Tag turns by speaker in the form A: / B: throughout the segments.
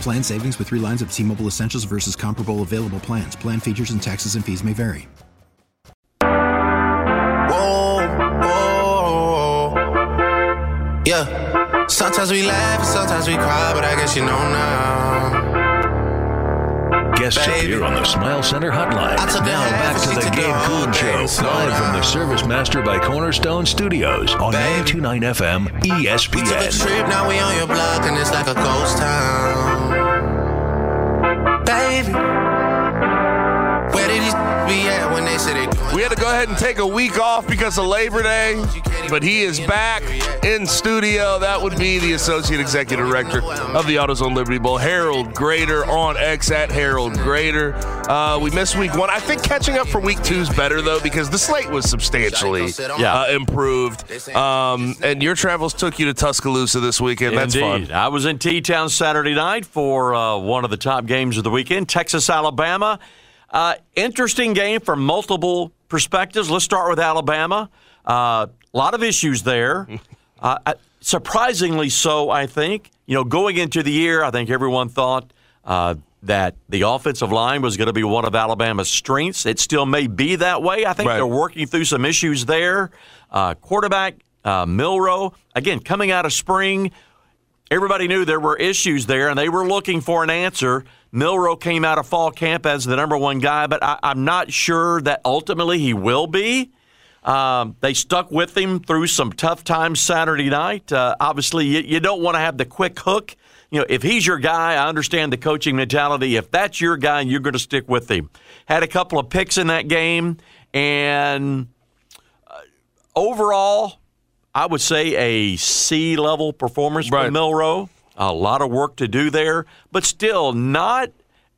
A: Plan savings with three lines of T Mobile Essentials versus comparable available plans. Plan features and taxes and fees may vary.
B: Whoa, whoa, yeah. Sometimes we laugh sometimes we cry, but I guess you know now.
C: Guests appear on the Smile Center hotline. Now back to the Gabe Kuhn Show, live from the Service Master by Cornerstone Studios on 929 FM
B: We took a
C: ESPN.
B: trip, now we on your block, and it's like a ghost town. Baby, where did these be at when they said they
D: We had to go ahead and take a week off because of Labor Day, but he is back in studio. That would be the Associate Executive Director of the AutoZone Liberty Bowl, Harold Graeter on X at Harold Graeter. Uh, we missed week one. I think catching up for week two is better, though, because the slate was substantially
E: Yeah.
D: uh, improved. Um, and your travels took you to Tuscaloosa this weekend. That's
E: Indeed.
D: fun.
E: I was in T Town Saturday night for uh, one of the top games of the weekend, Texas Alabama. Uh, interesting game from multiple perspectives. Let's start with Alabama. A uh, lot of issues there. uh, surprisingly so, I think. You know, going into the year, I think everyone thought uh, that the offensive line was going to be one of Alabama's strengths. It still may be that way. I think
D: Right.
E: they're working through some issues there. Uh, quarterback uh, Milroe, again, coming out of spring, everybody knew there were issues there, and they were looking for an answer. Milroe came out of fall camp as the number one guy, but I, I'm not sure that ultimately he will be. Um, they stuck with him through some tough times Saturday night. Uh, obviously, you, you don't want to have the quick hook. You know, if he's your guy, I understand the coaching mentality. If that's your guy, you're going to stick with him. Had a couple of picks in that game, and uh, overall, I would say a C level performance
D: Right.
E: from Milroe. A lot of work to do there, but still not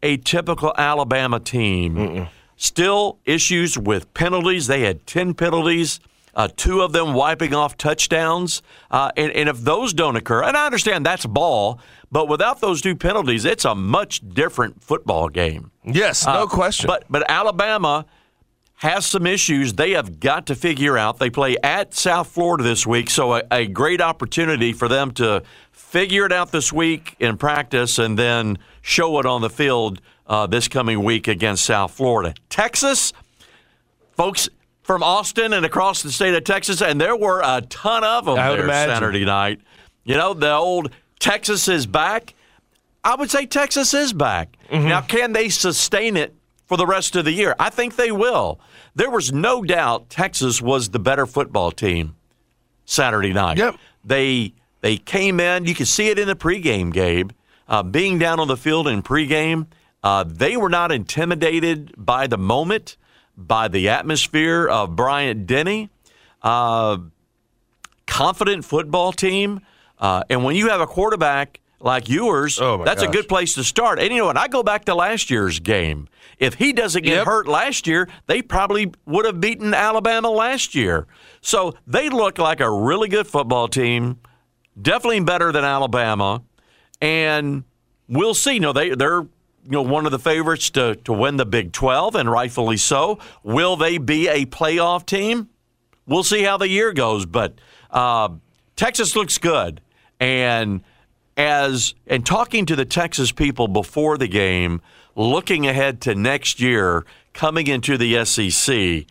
E: a typical Alabama team. Still issues with penalties. They had 10 penalties, uh, two of them wiping off touchdowns. Uh, and, and if those don't occur, and I understand that's ball, but without those two penalties, it's a much different football game.
D: Yes, no
E: Uh,
D: question.
E: But but Alabama has some issues they have got to figure out. They play at South Florida this week, so a, a great opportunity for them to figure it out this week in practice and then show it on the field uh, this coming week against South Florida. Texas, folks from Austin and across the state of Texas, and there were a ton of them there
D: imagine.
E: Saturday night. You know, the old Texas is back. I would say Texas is back.
D: Mm-hmm.
E: Now, can they sustain it for the rest of the year? I think they will. There was no doubt Texas was the better football team Saturday night.
D: Yep.
E: They they came in. You could see it in the pregame, Gabe. Uh, being down on the field in pregame, uh, they were not intimidated by the moment, by the atmosphere of Bryant Denny. Uh, confident football team. Uh, and when you have a quarterback like yours,
D: Oh,
E: that's a good place to start. And you know what? I go back to last year's game. If he doesn't get
D: Yep.
E: hurt last year, they probably would have beaten Alabama last year. So they look like a really good football team, definitely better than Alabama. And we'll see. You know, they, they're you know one of the favorites to, to win the Big 12, and rightfully so. Will they be a playoff team? we'll see how the year goes. But uh, Texas looks good, and as and talking to the Texas people before the game, looking ahead to next year, coming into the SEC,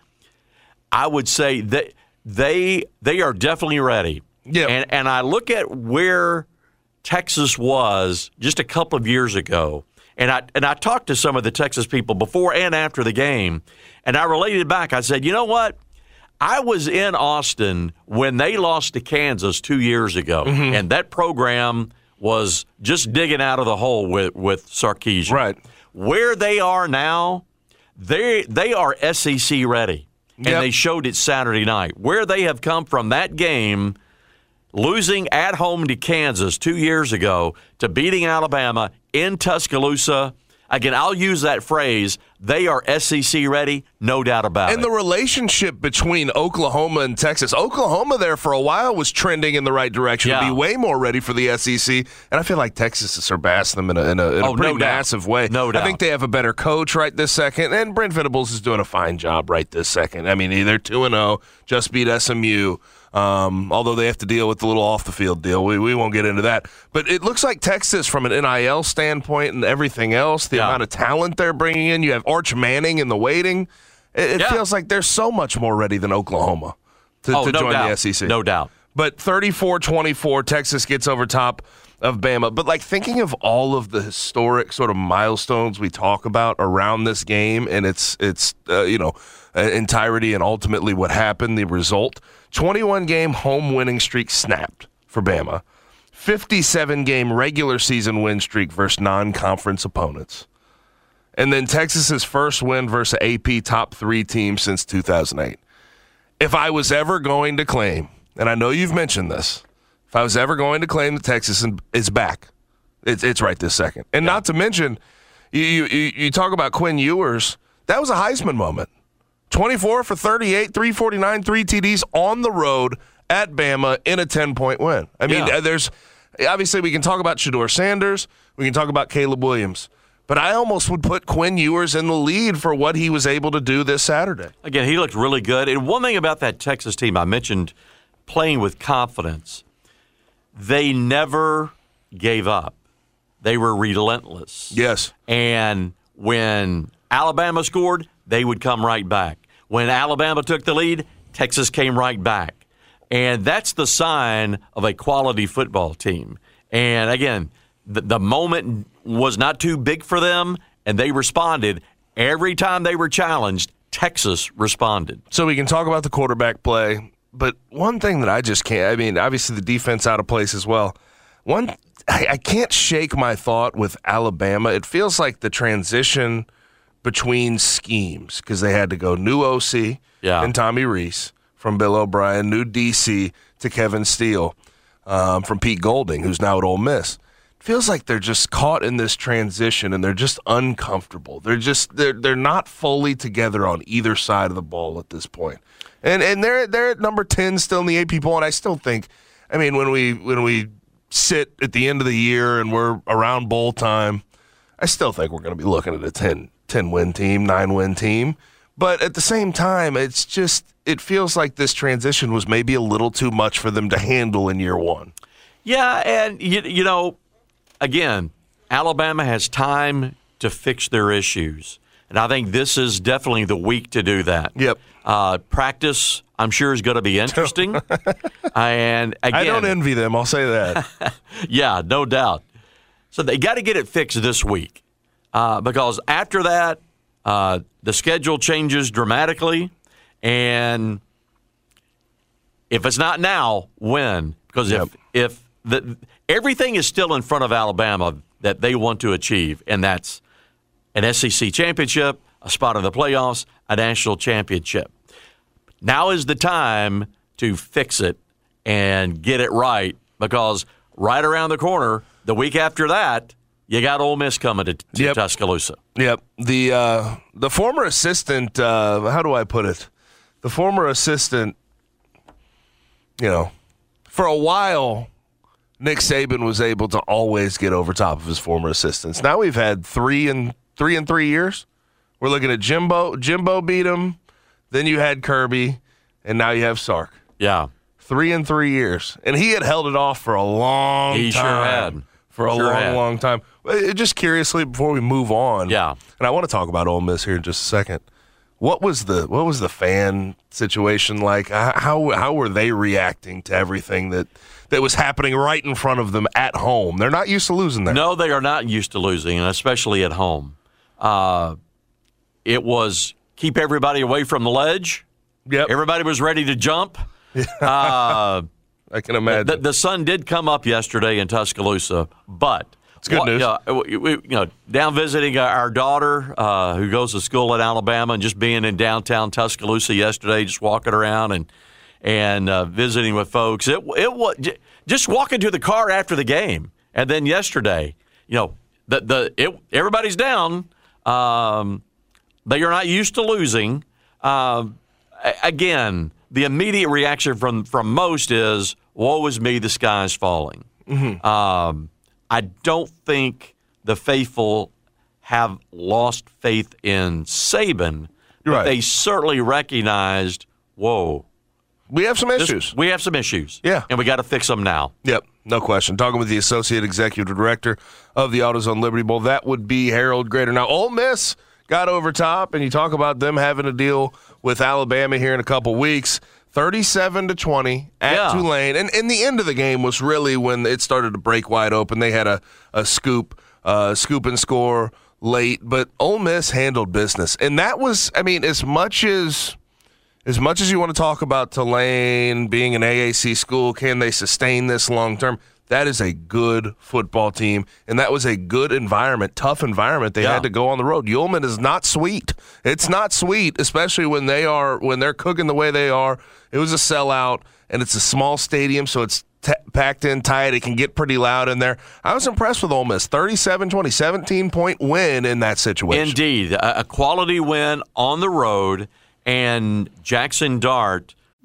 E: I would say that they they are definitely ready.
D: Yeah.
E: and and I look at where Texas was just a couple of years ago. And I and I talked to some of the Texas people before and after the game, and I related back. I said, you know what? I was in Austin when they lost to Kansas two years ago,
D: Mm-hmm.
E: and that program was just digging out of the hole with with Sarkisian.
D: Right.
E: Where they are now, they they are SEC ready, and
D: Yep.
E: they showed it Saturday night. Where they have come from that game, losing at home to Kansas two years ago, to beating Alabama in Tuscaloosa. Again, I'll use that phrase. They are SEC ready, no doubt about
D: And
E: it.
D: And the relationship between Oklahoma and Texas, Oklahoma there for a while was trending in the right direction to be way more ready for the SEC, and I feel like Texas has surpassed them in a, in a, in a
E: Oh,
D: pretty
E: no doubt.
D: massive way.
E: No doubt.
D: I think they have a better coach right this second, and Brent Venables is doing a fine job right this second. I mean, they're two and zero, just beat SMU. Um, although they have to deal with the little off the field deal, we, we won't get into that. But it looks like Texas, from an NIL standpoint and everything else, the
E: Yeah.
D: amount of talent they're bringing in. You have Arch Manning in the waiting. It, it
E: Yeah.
D: feels like they're so much more ready than Oklahoma to,
E: oh,
D: to
E: no
D: join
E: doubt.
D: the SEC.
E: No doubt.
D: But 34 24, Texas gets over top of Bama. But like thinking of all of the historic sort of milestones we talk about around this game and its, its uh, you know, entirety and ultimately what happened, the result 21 game home winning streak snapped for Bama, 57 game regular season win streak versus non conference opponents. And then Texas's first win versus AP top three team since 2008 if I was ever going to claim, and I know you've mentioned this, if I was ever going to claim that Texas is back, it's, it's right this second. And not to mention, you, you, you talk about Quinn Ewers, that was a Heisman moment. 24 for 38, 349, three TDs on the road at Bama in a 10 point win. I mean,
E: Yeah.
D: uh, there's obviously we can talk about Shedeur Sanders, we can talk about Caleb Williams, but I almost would put Quinn Ewers in the lead for what he was able to do this Saturday.
E: Again, he looked really good. And one thing about that Texas team, I mentioned playing with confidence. They never gave up. They were relentless.
D: Yes.
E: And when Alabama scored, they would come right back. When Alabama took the lead, Texas came right back. And that's the sign of a quality football team. And again, the, the moment was not too big for them, and they responded. Every time they were challenged, Texas responded.
D: So we can talk about the quarterback play, but one thing that I just can't, I mean, obviously the defense out of place as well. One, I, I can't shake my thought with Alabama. It feels like the transition between schemes because they had to go new OC
E: Yeah.
D: and Tommy Rees from Bill O'Brien, new DC to Kevin Steele um, from Pete Golding, who's now at Ole Miss. Feels like they're just caught in this transition and they're just uncomfortable. They're just they're they're not fully together on either side of the ball at this point. And and they're they're at number ten still in the AP poll, and I still think, I mean, when we when we sit at the end of the year and we're around bowl time, I still think we're going to be looking at a 10, 10 win team, nine win team. But at the same time, it's just it feels like this transition was maybe a little too much for them to handle in year one.
E: Yeah, and you, you know, again, Alabama has time to fix their issues, and I think this is definitely the week to do that.
D: Yep.
E: Uh, practice, I'm sure, is going to be interesting. and again,
D: I don't envy them. I'll say that.
E: yeah, no doubt. So they got to get it fixed this week uh, because after that, uh, the schedule changes dramatically, and if it's not now, when? Because
D: Yep.
E: if if the, everything is still in front of Alabama that they want to achieve, and that's an SEC championship, a spot in the playoffs, a national championship. Now is the time to fix it and get it right because right around the corner, the week after that, you got Ole Miss coming to, to
D: Yep.
E: Tuscaloosa.
D: Yep. The uh, the former assistant. Uh, how do I put it? The former assistant. You know, for a while, Nick Saban was able to always get over top of his former assistants. Now we've had three and three and three years. We're looking at Jimbo. Jimbo beat him. Then you had Kirby, and now you have Sark.
E: Yeah.
D: Three and three years, and he had held it off for a long
E: He sure
D: time.
E: had.
D: For a
E: Sure
D: long, long time. Just curiously, before we move on,
E: Yeah.
D: and I want to talk about Ole Miss here in just a second. What was the what was the fan situation like? How how were they reacting to everything that that was happening right in front of them at home? They're not used to losing there.
E: No, they are not used to losing, and especially at home. Uh, it was keep everybody away from the ledge.
D: Yep.
E: Everybody was ready to jump. Uh,
D: I can imagine.
E: the, the sun did come up yesterday in Tuscaloosa, but
D: It's good news.
E: You know, we- we- you know, down visiting our daughter uh, who goes to school in Alabama, and just being in downtown Tuscaloosa yesterday, just walking around and and uh, visiting with folks. It it was just walking to the car after the game, and then yesterday, you know, the the it, everybody's down. Um, they are not used to losing. Um, again, the immediate reaction from from most is, "Woe is me, the sky is falling." Um, I don't think the faithful have lost faith in Saban, but
D: Right.
E: they certainly recognized, "Whoa,
D: we have some
E: this-
D: issues.
E: we have some issues,
D: Yeah.
E: and we got to fix them now."
D: Yep, no question. Talking with the associate executive director of the AutoZone Liberty Bowl, that would be Harold Graeter. Now, Ole Miss got over top, and you talk about them having to deal with Alabama here in a couple weeks. 37 to 20 at
E: Yeah.
D: Tulane. And, and the end of the game was really when it started to break wide open. They had a, a scoop, uh, scoop and score late, but Ole Miss handled business. And that was, I mean, as much as as much as you want to talk about Tulane being an AAC school, can they sustain this long term? That is a good football team, and that was a good environment, tough environment. They
E: Yeah.
D: had to go on the road. Yulman is not sweet. It's not sweet, especially when they are when they're cooking the way they are. It was a sellout, and it's a small stadium, so it's t- packed in tight. It can get pretty loud in there. I was impressed with Ole Miss. 37-20, 17 point win in that situation.
E: Indeed, a quality win on the road, and Jaxson Dart.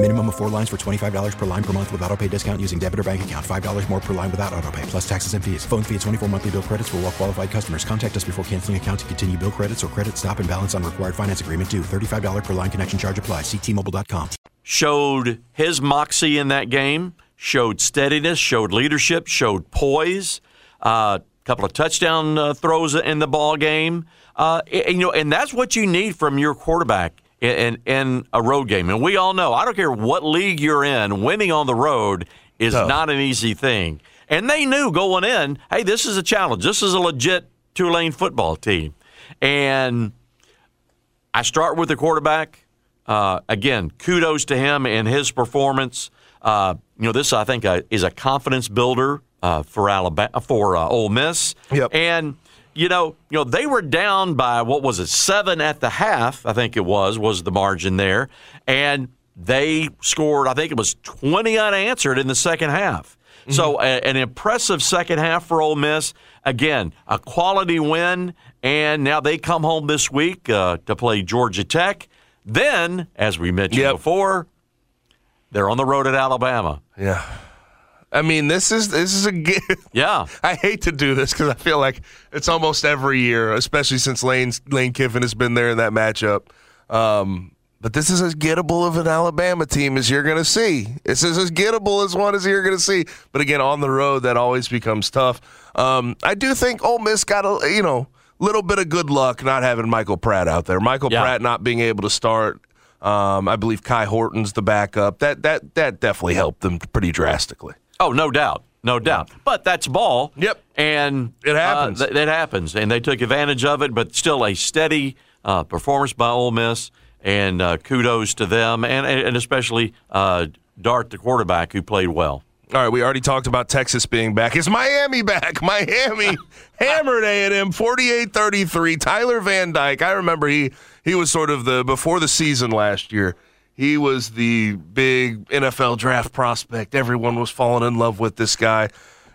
A: Minimum of four lines for $25 per line per month with auto pay discount using debit or bank account. $5 more per line without auto pay, plus taxes and fees. Phone fee at 24 monthly bill credits for all well qualified customers. Contact us before canceling account to continue bill credits or credit stop and balance on required finance agreement due. $35 per line connection charge apply. Ctmobile.com.
E: showed his moxie in that game, showed steadiness, showed leadership, showed poise. A uh, couple of touchdown uh, throws in the ball game. Uh, you know, and that's what you need from your quarterback in, in, in a road game. And we all know, I don't care what league you're in, winning on the road is
D: Tough.
E: not an easy thing. And they knew going in, hey, this is a challenge. This is a legit Tulane football team. And I start with the quarterback. Uh, again, kudos to him and his performance. Uh, you know, this I think uh, is a confidence builder uh, for Alabama for uh, Ole Miss.
D: Yep.
E: And you know, you know they were down by what was it seven at the half? I think it was was the margin there, and they scored. I think it was twenty unanswered in the second half. So a, an impressive second half for Ole Miss. Again, a quality win, and now they come home this week uh, to play Georgia Tech. Then, as we mentioned
D: Yep.
E: before, they're on the road at Alabama.
D: Yeah. I mean, this is this is a. g-
E: Yeah.
D: I hate to do this because I feel like it's almost every year, especially since Lane Lane Kiffin has been there in that matchup. Um, but this is as gettable of an Alabama team as you're going to see. This is as gettable as one as you're going to see. But again, on the road, that always becomes tough. Um, I do think Ole Miss got a you know little bit of good luck not having Michael Pratt out there. Michael
E: Yeah.
D: Pratt not being able to start. Um, I believe Kai Horton's the backup. That that that definitely helped them pretty drastically.
E: Oh, no doubt. No doubt. But that's ball.
D: Yep.
E: And
D: It happens.
E: Uh, th- it happens. And they took advantage of it, but still a steady uh, performance by Ole Miss. And uh, kudos to them, and, and especially uh, Dart, the quarterback, who played well.
D: All right, we already talked about Texas being back. Is Miami back? Miami hammered A&M 48-33. Tyler Van Dyke, I remember he he was sort of the before the season last year. He was the big NFL draft prospect. Everyone was falling in love with this guy.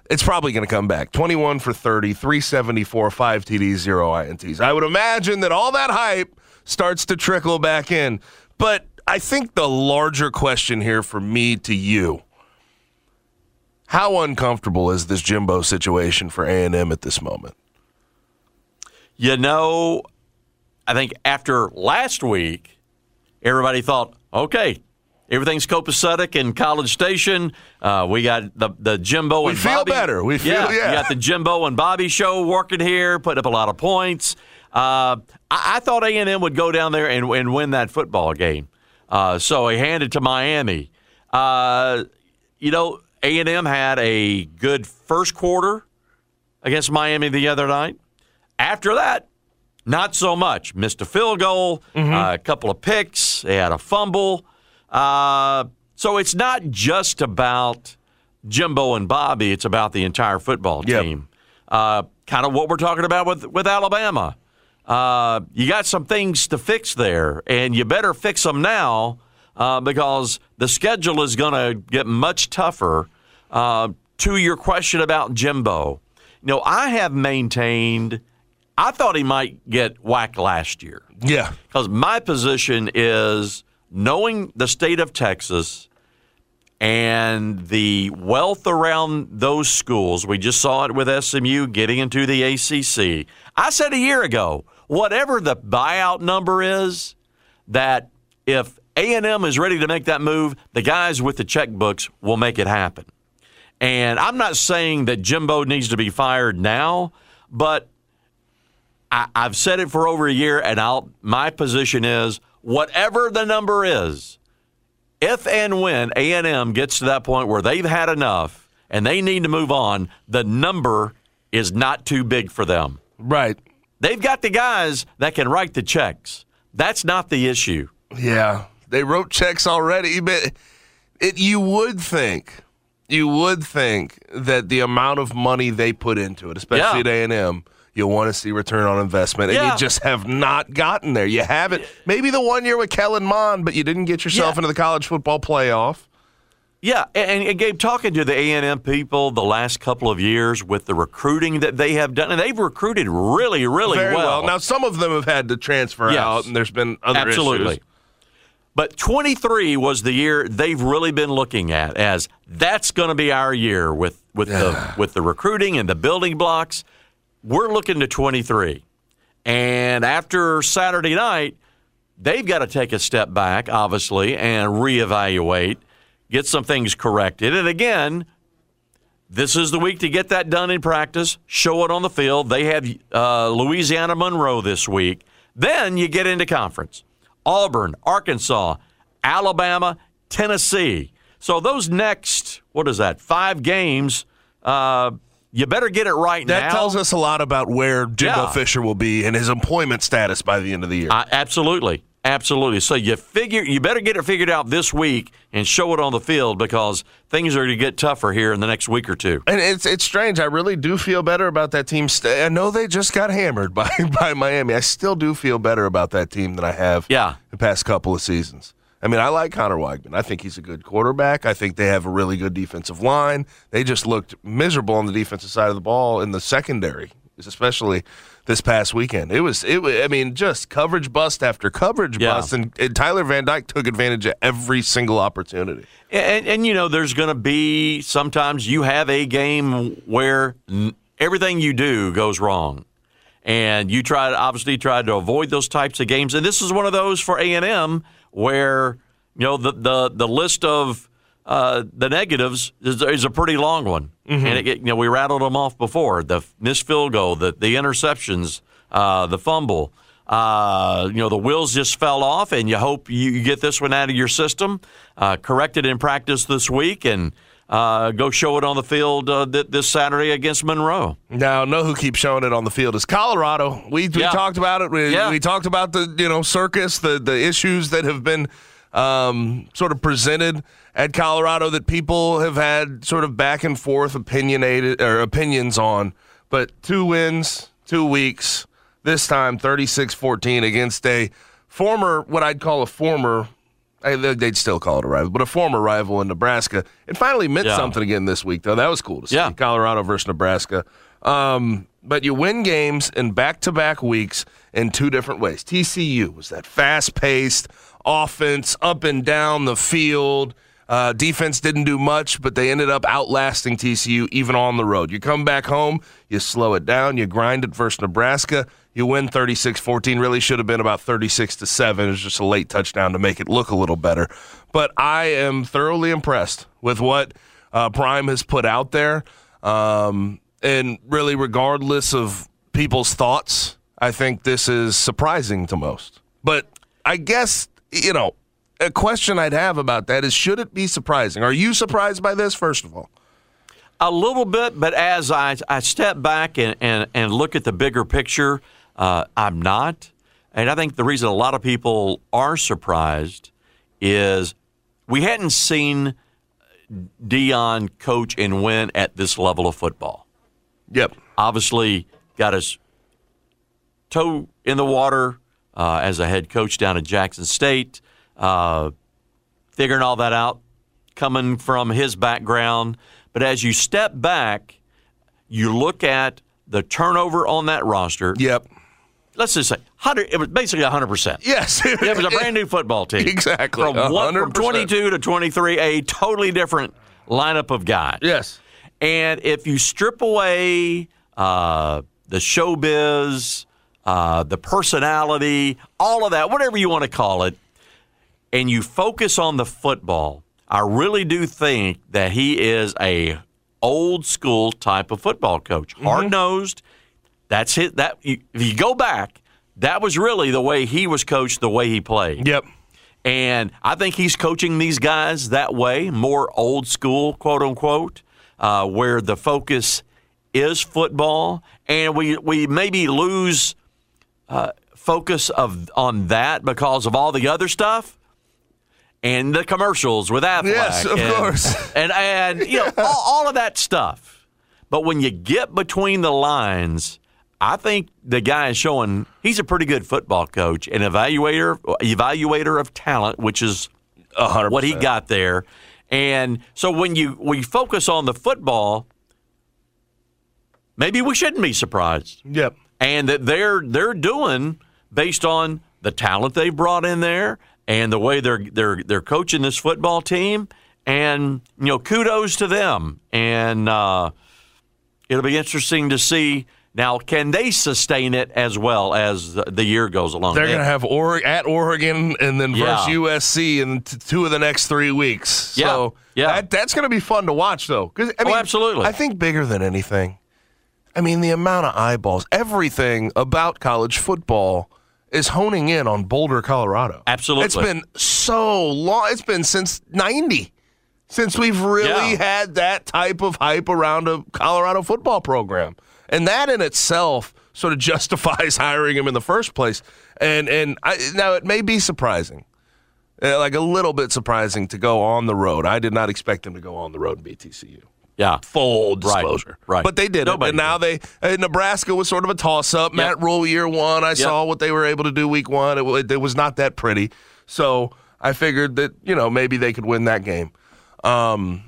D: It's probably going to come back. 21 for 30, 374, 5 TDs, 0 INTs. I would imagine that all that hype starts to trickle back in. But I think the larger question here for me to you how uncomfortable is this Jimbo situation for A&M at this moment?
E: You know, I think after last week, everybody thought, okay, everything's copacetic in College Station. Uh, we got the the Jimbo and Bobby.
D: We
E: and
D: feel
E: Bobby.
D: better. We feel- yeah.
E: You got the Jimbo and Bobby show working here, putting up a lot of points. Uh, I, I thought A and M would go down there and, and win that football game. Uh, so he handed to Miami. Uh, you know, A and M had a good first quarter against Miami the other night. After that, not so much. Missed a field goal, uh, a couple of picks. They had a fumble. Uh, so it's not just about Jimbo and Bobby. It's about the entire football
D: Yep.
E: team. Uh, kind of what we're talking about with with Alabama. Uh, you got some things to fix there, and you better fix them now uh, because the schedule is going to get much tougher. Uh, to your question about Jimbo, you know, I have maintained. I thought he might get whacked last year
D: Yeah.
E: because my position is knowing the state of Texas and the wealth around those schools. We just saw it with SMU getting into the ACC. I said a year ago, whatever the buyout number is, that if A&M is ready to make that move, the guys with the checkbooks will make it happen. And I'm not saying that Jimbo needs to be fired now, but I, I've said it for over a year, and I'll, my position is whatever the number is, if and when A&M gets to that point where they've had enough and they need to move on, the number is not too big for them.
D: Right.
E: They've got the guys that can write the checks. That's not the issue.
D: Yeah. They wrote checks already, but it you would think you would think that the amount of money they put into it, especially
E: Yeah.
D: at A&M, you'll want to see return on investment, and
E: Yeah.
D: you just have not gotten there. You haven't. Maybe the one year with Kellen Mond, but you didn't get yourself
E: Yeah.
D: into the college football playoff.
E: Yeah, and, and Gabe, talking to the A and M people the last couple of years with the recruiting that they have done, and they've recruited really, really
D: well.
E: well.
D: Now, some of them have had to transfer
E: Yes.
D: out, and there's been other
E: Absolutely.
D: issues.
E: But 23 was the year they've really been looking at as that's going to be our year with with the with the recruiting and the building blocks. We're looking to 23. And after Saturday night, they've got to take a step back, obviously, and reevaluate, get some things corrected. And again, this is the week to get that done in practice, show it on the field. They have uh, Louisiana Monroe this week. Then you get into conference Auburn, Arkansas, Alabama, Tennessee. So those next, what is that, five games, uh, you better get it right
D: That
E: now.
D: That tells us a lot about where Jimbo
E: Yeah.
D: Fisher will be and his employment status by the end of the year.
E: Uh, absolutely. Absolutely. So you figure you better get it figured out this week and show it on the field because things are going to get tougher here in the next week or two.
D: And it's it's strange. I really do feel better about that team. St- I know they just got hammered by by Miami. I still do feel better about that team than I have
E: Yeah.
D: the past couple of seasons. I mean, I like Conner Weigman. I think he's a good quarterback. I think they have a really good defensive line. They just looked miserable on the defensive side of the ball in the secondary, especially this past weekend. It was, it. was- I mean, just coverage bust after coverage
E: Yeah.
D: bust, and, and Tyler Van Dyke took advantage of every single opportunity.
E: And, and you know, there's going to be sometimes you have a game where everything you do goes wrong, and you try to obviously try to avoid those types of games. And this is one of those for A and M where you know the the the list of uh, the negatives is, is a pretty long one, and it, you know we rattled them off before: the missed field goal, the the interceptions, uh, the fumble. Uh, you know the wheels just fell off, and you hope you, you get this one out of your system, uh, correct in practice this week, and uh, go show it on the field uh, th- this Saturday against Monroe.
D: Now, know who keeps showing it on the field is Colorado. We, we
E: Yeah.
D: talked about it. We,
E: Yeah.
D: we talked about the you know circus, the the issues that have been um, sort of presented at Colorado that people have had sort of back and forth opinionated or opinions on. But two wins, two weeks. This time, 36-14 against a former, what I'd call a former. They'd still call it a rival, but a former rival in Nebraska. It finally meant
E: Yeah.
D: something again this week, though. That was cool to see.
E: Yeah.
D: Colorado versus Nebraska. Um, but you win games in back to back weeks in two different ways. TCU was that fast paced offense up and down the field. Uh, defense didn't do much, but they ended up outlasting TCU even on the road. You come back home, you slow it down, you grind it versus Nebraska, you win 36 14. Really should have been about 36 to 7. It was just a late touchdown to make it look a little better. But I am thoroughly impressed with what uh, Prime has put out there. Um, and really, regardless of people's thoughts, I think this is surprising to most. But I guess, you know, a question I'd have about that is should it be surprising? Are you surprised by this, first of all?
E: A little bit, but as I, I step back and, and, and look at the bigger picture, uh, I'm not. And I think the reason a lot of people are surprised is we hadn't seen Deion coach and win at this level of football.
D: Yep.
E: Obviously, got his toe in the water uh, as a head coach down at Jackson State, uh, figuring all that out, coming from his background. But as you step back, you look at the turnover on that roster.
D: Yep.
E: Let's just say 100, it was basically 100%.
D: Yes.
E: It was a brand new football team.
D: Exactly.
E: From, one, from
D: 100%.
E: 22 to 23, a totally different lineup of guys.
D: Yes.
E: And if you strip away uh, the showbiz, uh, the personality, all of that, whatever you want to call it, and you focus on the football, I really do think that he is a old school type of football coach, hard nosed. That's it. That if you go back, that was really the way he was coached, the way he played.
D: Yep.
E: And I think he's coaching these guys that way, more old school, quote unquote, uh, where the focus is football, and we we maybe lose uh, focus of on that because of all the other stuff. And the commercials with Affleck,
D: Yes, of
E: and,
D: course.
E: and and you know all, all of that stuff. But when you get between the lines, I think the guy is showing he's a pretty good football coach, an evaluator, evaluator of talent, which is
D: A hundred
E: what he got there. And so when you we focus on the football, maybe we shouldn't be surprised.
D: Yep.
E: And that they're they're doing based on the talent they've brought in there and the way they're they're they're coaching this football team. And you know, kudos to them. And uh, it'll be interesting to see now can they sustain it as well as the, year goes along.
D: They're going to have or- at Oregon and then
E: Yeah.
D: versus USC in t- two of the next three weeks.
E: Yeah.
D: So
E: Yeah.
D: that, that's going to be fun to watch, though. 'Cause, I
E: Oh, absolutely.
D: I think bigger than anything, I mean, the amount of eyeballs, everything about college football is honing in on Boulder, Colorado.
E: Absolutely.
D: It's been so long. It's been since 90 since we've really
E: Yeah.
D: had that type of hype around a Colorado football program. And that in itself sort of justifies hiring him in the first place. And and I, now it may be surprising, uh, like a little bit surprising to go on the road. I did not expect him to go on the road and beat TCU.
E: yeah.
D: Full disclosure,
E: right. right.
D: But they did
E: Nobody
D: it, and now they uh, Nebraska was sort of a toss up. Matt Rhule year one, I saw what they were able to do week one. It, wa- it was not that pretty. So I figured that you know maybe they could win that game. Um,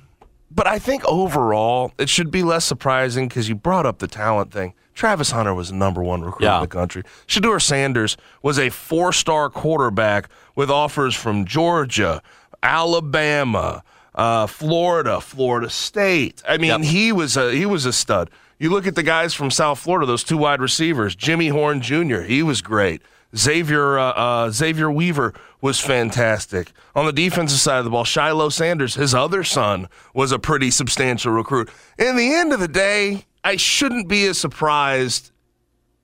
D: but I think overall it should be less surprising because you brought up the talent thing. Travis Hunter was the number one recruit
E: Yeah.
D: in the country. Shedeur Sanders was a four-star quarterback with offers from Georgia, Alabama, uh, Florida, Florida State. I mean,
E: Yep.
D: he was a he was a stud. You look at the guys from South Florida; those two wide receivers, Jimmy Horn Jr. He was great. Xavier uh, uh, Xavier Weaver was fantastic. On the defensive side of the ball, Shilo Sanders, his other son, was a pretty substantial recruit. In the end of the day, I shouldn't be as surprised,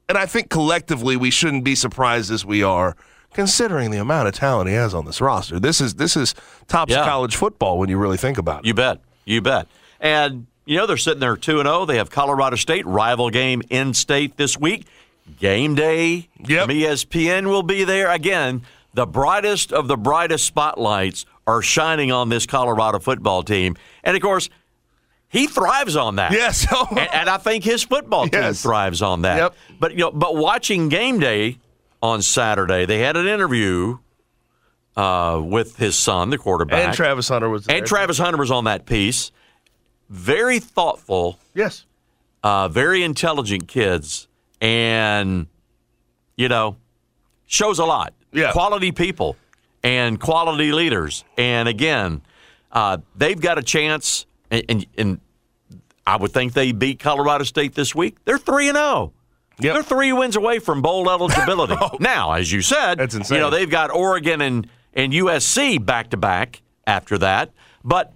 D: and I think collectively we shouldn't be surprised as we are, considering the amount of talent he has on this roster. This is this is tops
E: Yeah.
D: college football when you really think about it.
E: You bet. You bet. And, you know, they're sitting there 2 and 0. They have Colorado State, rival game in state this week. Game day.
D: Yep.
E: ESPN will be there. Again, the brightest of the brightest spotlights are shining on this Colorado football team. And, of course, he thrives on that.
D: Yes.
E: and, and I think his football team
D: Yes.
E: thrives on that.
D: Yep.
E: But you know, but watching game day on Saturday, they had an interview uh, with his son, the quarterback,
D: and Travis Hunter was there.
E: and Travis Hunter was on that piece. Very thoughtful,
D: Yes.
E: uh, very intelligent kids, and you know, shows a lot.
D: Yeah.
E: quality people and quality leaders. And again, uh, they've got a chance. And, and, and I would think they beat Colorado State this week. They're three and zero.
D: Yep.
E: They're three wins away from bowl eligibility. Now, as you said,
D: That's insane.
E: You know they've got Oregon and and USC back to back after that. But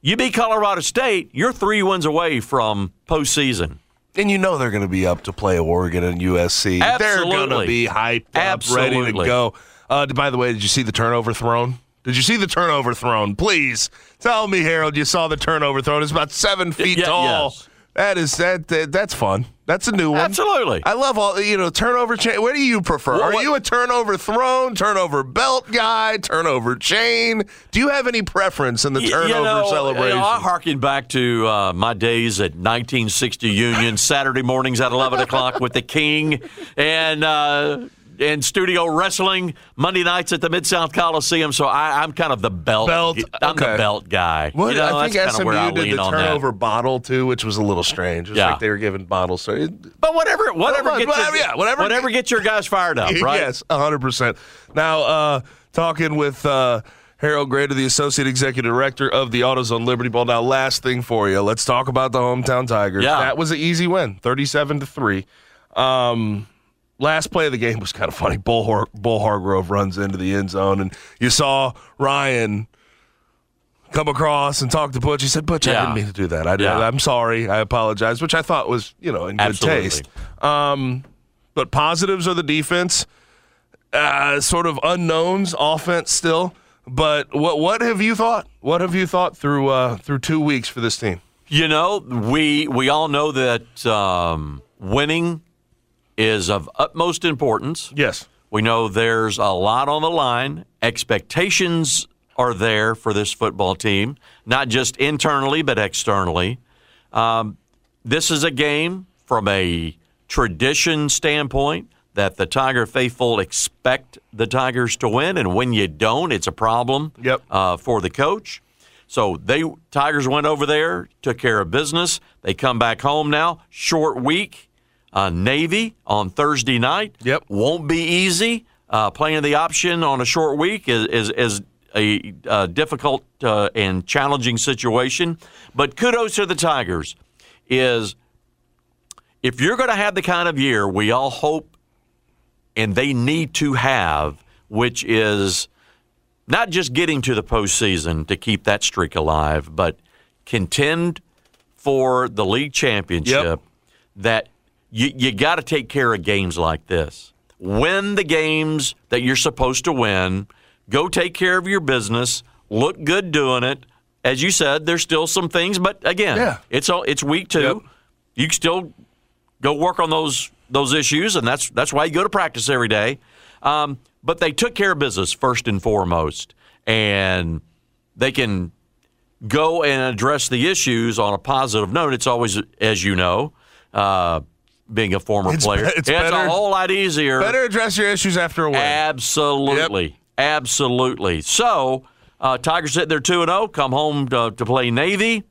E: you beat Colorado State, you're three wins away from postseason.
D: And you know they're going to be up to play Oregon and USC. They're going to be hyped up, ready to go. Uh, by the way, did you see the turnover throne? Did you see the turnover throne? Please tell me, Harold, you saw the turnover throne. It's about seven feet
E: yeah,
D: tall.
E: yes.
D: That is that, that. That's fun. That's a new one.
E: Absolutely.
D: I love all you know. Turnover chain. What do you prefer?
E: Well,
D: Are
E: what-
D: you a turnover throne, turnover belt guy, turnover chain? Do you have any preference in the turnover
E: you know,
D: celebration?
E: You know, I harken back to uh, my days at 1960 Union, Saturday mornings at 11 o'clock with the King, and uh, and studio wrestling Monday nights at the Mid South Coliseum. So I, I'm kind of the belt.
D: Belt,
E: I'm
D: okay.
E: the belt guy.
D: Well,
E: You know,
D: I think
E: where I
D: SMU did the turnover bottle too, which was a little strange. It was
E: Yeah.
D: like they were giving bottles. So it,
E: But whatever, whatever,
D: Well,
E: gets
D: whatever,
E: your,
D: yeah, whatever-
E: whatever gets your guys fired up, right?
D: Yes, hundred percent. Now, uh, talking with uh, Harold Graeter, the associate executive director of the AutoZone Liberty Bowl. Now, last thing for you, let's talk about the hometown Tigers.
E: Yeah.
D: that was an easy win, thirty-seven to three. Um, last play of the game was kind of funny. Bull, Har- Bull Hargrove runs into the end zone, and you saw Ryan come across and talk to Butch. He said, "Butch, I didn't mean to do that. I.
E: Yeah.
D: I'm sorry. I apologize." Which I thought was, you know, in good
E: Absolutely.
D: taste. Um, but positives are the defense, uh, sort of unknowns offense still. But what what have you thought? What have you thought through uh, through two weeks for this team?
E: You know, we we all know that um, winning is of utmost importance.
D: Yes.
E: We know there's a lot on the line. Expectations are there for this football team, not just internally, but externally. Um, this is a game from a tradition standpoint that the Tiger faithful expect the Tigers to win, and when you don't, it's a problem
D: Yep.
E: uh, for the coach. So they Tigers went over there, took care of business. They come back home now. Short week. Uh, Navy on Thursday night.
D: Yep.
E: Won't be easy. Uh, playing the option on a short week is is, is a uh, difficult uh, and challenging situation. But kudos to the Tigers. Is if you're going to have the kind of year we all hope and they need to have, which is not just getting to the postseason to keep that streak alive, but contend for the league championship.
D: Yep.
E: That you, you got to take care of games like this. Win the games that you're supposed to win. Go take care of your business. Look good doing it. As you said, there's still some things, but again,
D: Yeah.
E: it's all, it's week two.
D: Yep.
E: You can still go work on those those issues, and that's that's why you go to practice every day. Um, but they took care of business first and foremost, and they can go and address the issues on a positive note. It's always, as you know, uh, being a former
D: It's
E: player,
D: be- it's better-
E: a whole lot easier.
D: Better address your issues after a win.
E: Absolutely. Absolutely. So, uh, Tigers sitting there 2 0, come home to, to play Navy.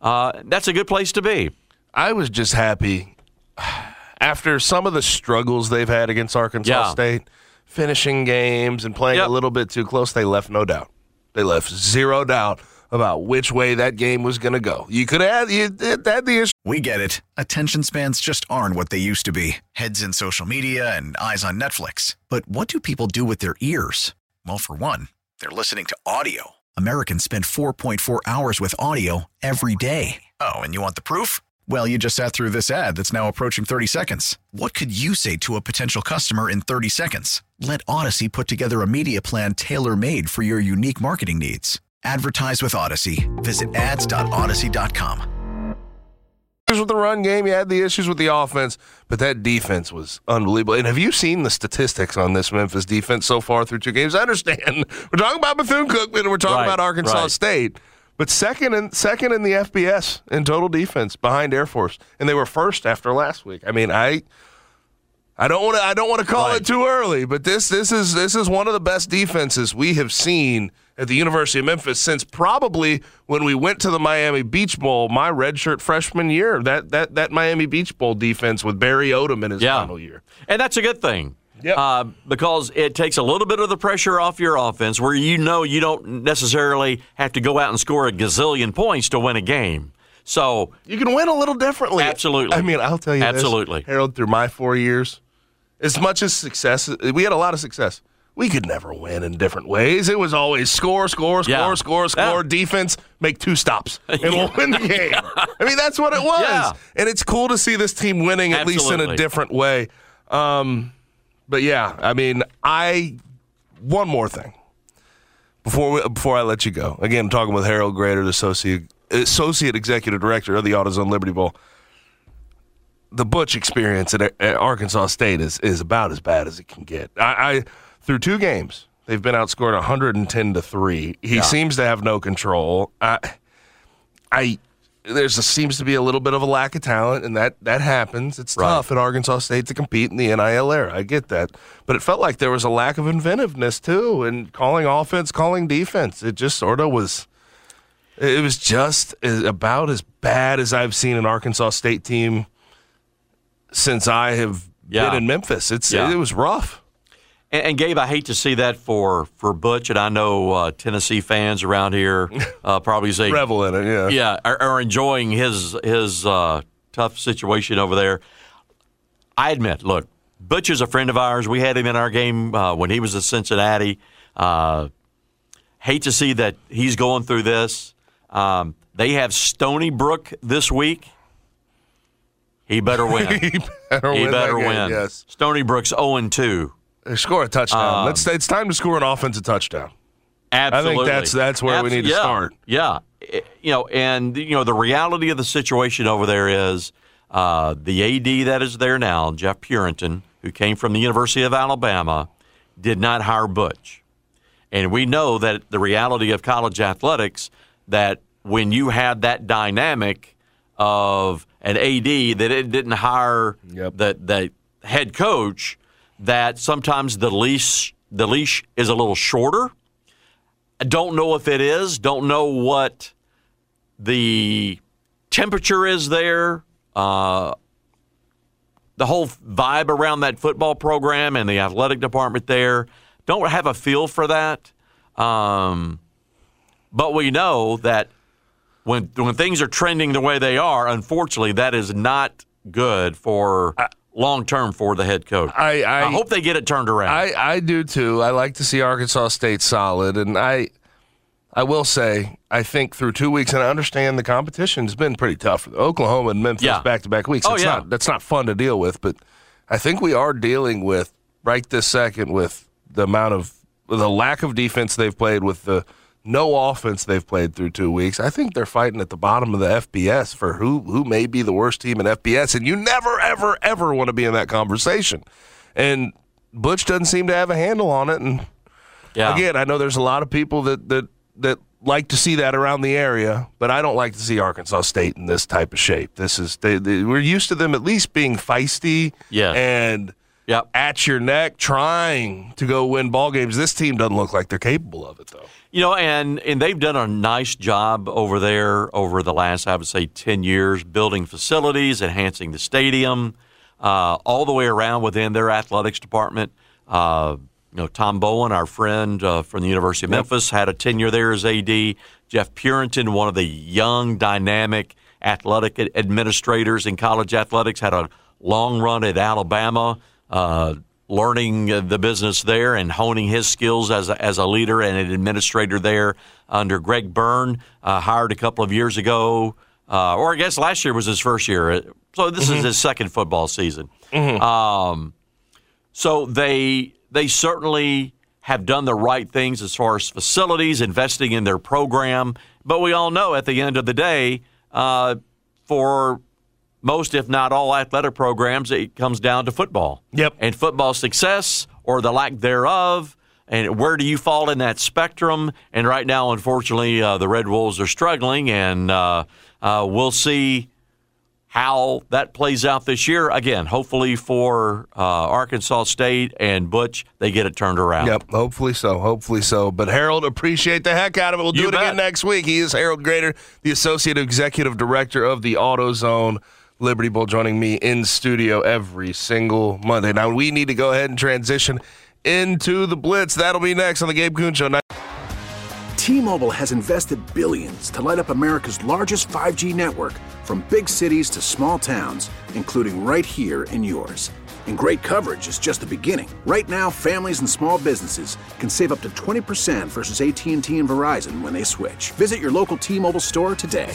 E: Uh, that's a good place to be.
D: I was just happy after some of the struggles they've had against Arkansas
E: Yeah.
D: State, finishing games and playing
E: Yep.
D: a little bit too close. They left no doubt. They left zero doubt about which way that game was going to go. You could add you it had the issue.
F: We get it. Attention spans just aren't what they used to be heads in social media and eyes on Netflix. But what do people do with their ears? Well, for one, they're listening to audio. Americans spend 4.4 hours with audio every day. Oh, and you want the proof? Well, you just sat through this ad that's now approaching 30 seconds. What could you say to a potential customer in 30 seconds? Let Odyssey put together a media plan tailor made for your unique marketing needs. Advertise with Odyssey. Visit ads.odyssey.com.
D: with the run game. You had the issues with the offense, but that defense was unbelievable. And have you seen the statistics on this Memphis defense so far through two games? I understand we're talking about Bethune Cookman and we're talking
E: Right,
D: about Arkansas
E: right.
D: State, but second in second in the FBS in total defense behind Air Force, and they were first after last week. I mean, I. I don't want to. I don't want to call
E: Right.
D: it too early, but this this is this is one of the best defenses we have seen at the University of Memphis since probably when we went to the Miami Beach Bowl my redshirt freshman year. That that that Miami Beach Bowl defense with Barry Odom in his
E: Yeah.
D: final year.
E: And that's a good thing.
D: Yep.
E: Uh, because it takes a little bit of the pressure off your offense where you know you don't necessarily have to go out and score a gazillion points to win a game. So,
D: You can win a little differently.
E: Absolutely.
D: I mean, I'll tell you this,
E: Absolutely.
D: Harold. Through my four years, as much as success, we had a lot of success. We could never win in different ways. It was always score, score, score,
E: Yeah.
D: score, score,
E: Yeah.
D: defense, make two stops, and we'll win the game. I mean, that's what it was.
E: Yeah.
D: And it's cool to see this team winning, at least in a different way. Um, but yeah, I mean, I one more thing before we, before I let you go. Again, I'm talking with Harold Graeter, the associate associate executive director of the AutoZone Liberty Bowl. The Butch experience at, at Arkansas State is is about as bad as it can get. I, I through two games, they've been outscored 110 to three. He
E: Yeah.
D: seems to have no control. I, I there's a, seems to be a little bit of a lack of talent, and that that happens. It's
E: Right.
D: tough at Arkansas State to compete in the NIL era. I get that, but it felt like there was a lack of inventiveness too, and calling offense, calling defense. It just sort of was. It was just about as bad as I've seen an Arkansas State team since I have
E: Yeah.
D: been in Memphis. It's
E: Yeah.
D: it was rough.
E: And, and Gabe, I hate to see that for, for Butch, and I know uh, Tennessee fans around here uh, probably say,
D: Revel in it, yeah.
E: yeah, are, are enjoying his his uh, tough situation over there. I admit, look, Butch is a friend of ours. We had him in our game uh, when he was at Cincinnati. Uh, hate to see that he's going through this. Um, they have Stony Brook this week. He better win.
D: he better
E: he
D: win.
E: better win.
D: Yes.
E: Stony Brook's 0 2.
D: Score a touchdown.
E: Um,
D: Let's, it's time to score an offensive touchdown.
E: Absolutely.
D: I think that's- that's where we need to
E: yeah,
D: start.
E: Yeah, I- you know, and you know the reality of the situation over there is uh, the AD that is there now, Jeff Purinton, who came from the University of Alabama, did not hire Butch, and we know that the reality of college athletics that when you had that dynamic of an AD that it didn't hire
D: Yep.
E: the the head coach, that sometimes the leash the leash is a little shorter. I don't know if it is. Don't know what the temperature is there. Uh, the whole vibe around that football program and the athletic department there. Don't have a feel for that. Um, but we know that when when things are trending the way they are, unfortunately, that is not good for long term for the head coach.
D: I, I,
E: I hope they get it turned around.
D: I, I do too. I like to see Arkansas State solid, and I I will say I think through two weeks, and I understand the competition has been pretty tough. for Oklahoma and Memphis back to back weeks.
E: Oh,
D: That's
E: yeah.
D: not that's not fun to deal with, but I think we are dealing with right this second with the amount of the lack of defense they've played with the no offense they've played through two weeks. I think they're fighting at the bottom of the FBS for who who may be the worst team in FBS, and you never ever ever want to be in that conversation. And Butch doesn't seem to have a handle on it, and
E: yeah.
D: again, I know there's a lot of people that that that like to see that around the area, but I don't like to see Arkansas State in this type of shape. This is they, they, we're used to them at least being feisty,
E: Yes.
D: and
E: yep.
D: at your neck, trying to go win ball games. This team doesn't look like they're capable of it, though.
E: You know, and and they've done a nice job over there over the last, I would say, ten years, building facilities, enhancing the stadium, uh, all the way around within their athletics department. Uh, you know, Tom Bowen, our friend uh, from the University of Memphis, had a tenure there as AD. Jeff Purinton, one of the young, dynamic athletic administrators in college athletics, had a long run at Alabama, uh, learning the business there and honing his skills as a, as a leader and an administrator there under Greg Byrne, uh, hired a couple of years ago, uh, or I guess last year was his first year. So this
D: Mm-hmm.
E: is his second football season. Um, so they they certainly have done the right things as far as facilities, investing in their program. But we all know at the end of the day, uh, for most, if not all, athletic programs, it comes down to football.
D: Yep.
E: And football success or the lack thereof. And where do you fall in that spectrum? And right now, unfortunately, uh, the Red Wolves are struggling, and uh, uh, we'll see how that plays out this year. Again, hopefully for uh, Arkansas State and Butch, they get it turned around.
D: Yep, hopefully so. Hopefully so. But Harold, appreciate the heck out of it. We'll do
E: You
D: it again next week. He is Harold Graeter, the Associate Executive Director of the AutoZone Liberty Bowl joining me in studio every single Monday. Now, we need to go ahead and transition into the Blitz. That'll be next on the Gabe Kuhn Show.
G: T-Mobile has invested billions to light up America's largest 5G network from big cities to small towns, including right here in yours. And great coverage is just the beginning. Right now, families and small businesses can save up to 20% versus AT&T and Verizon when they switch. Visit your local T-Mobile store today.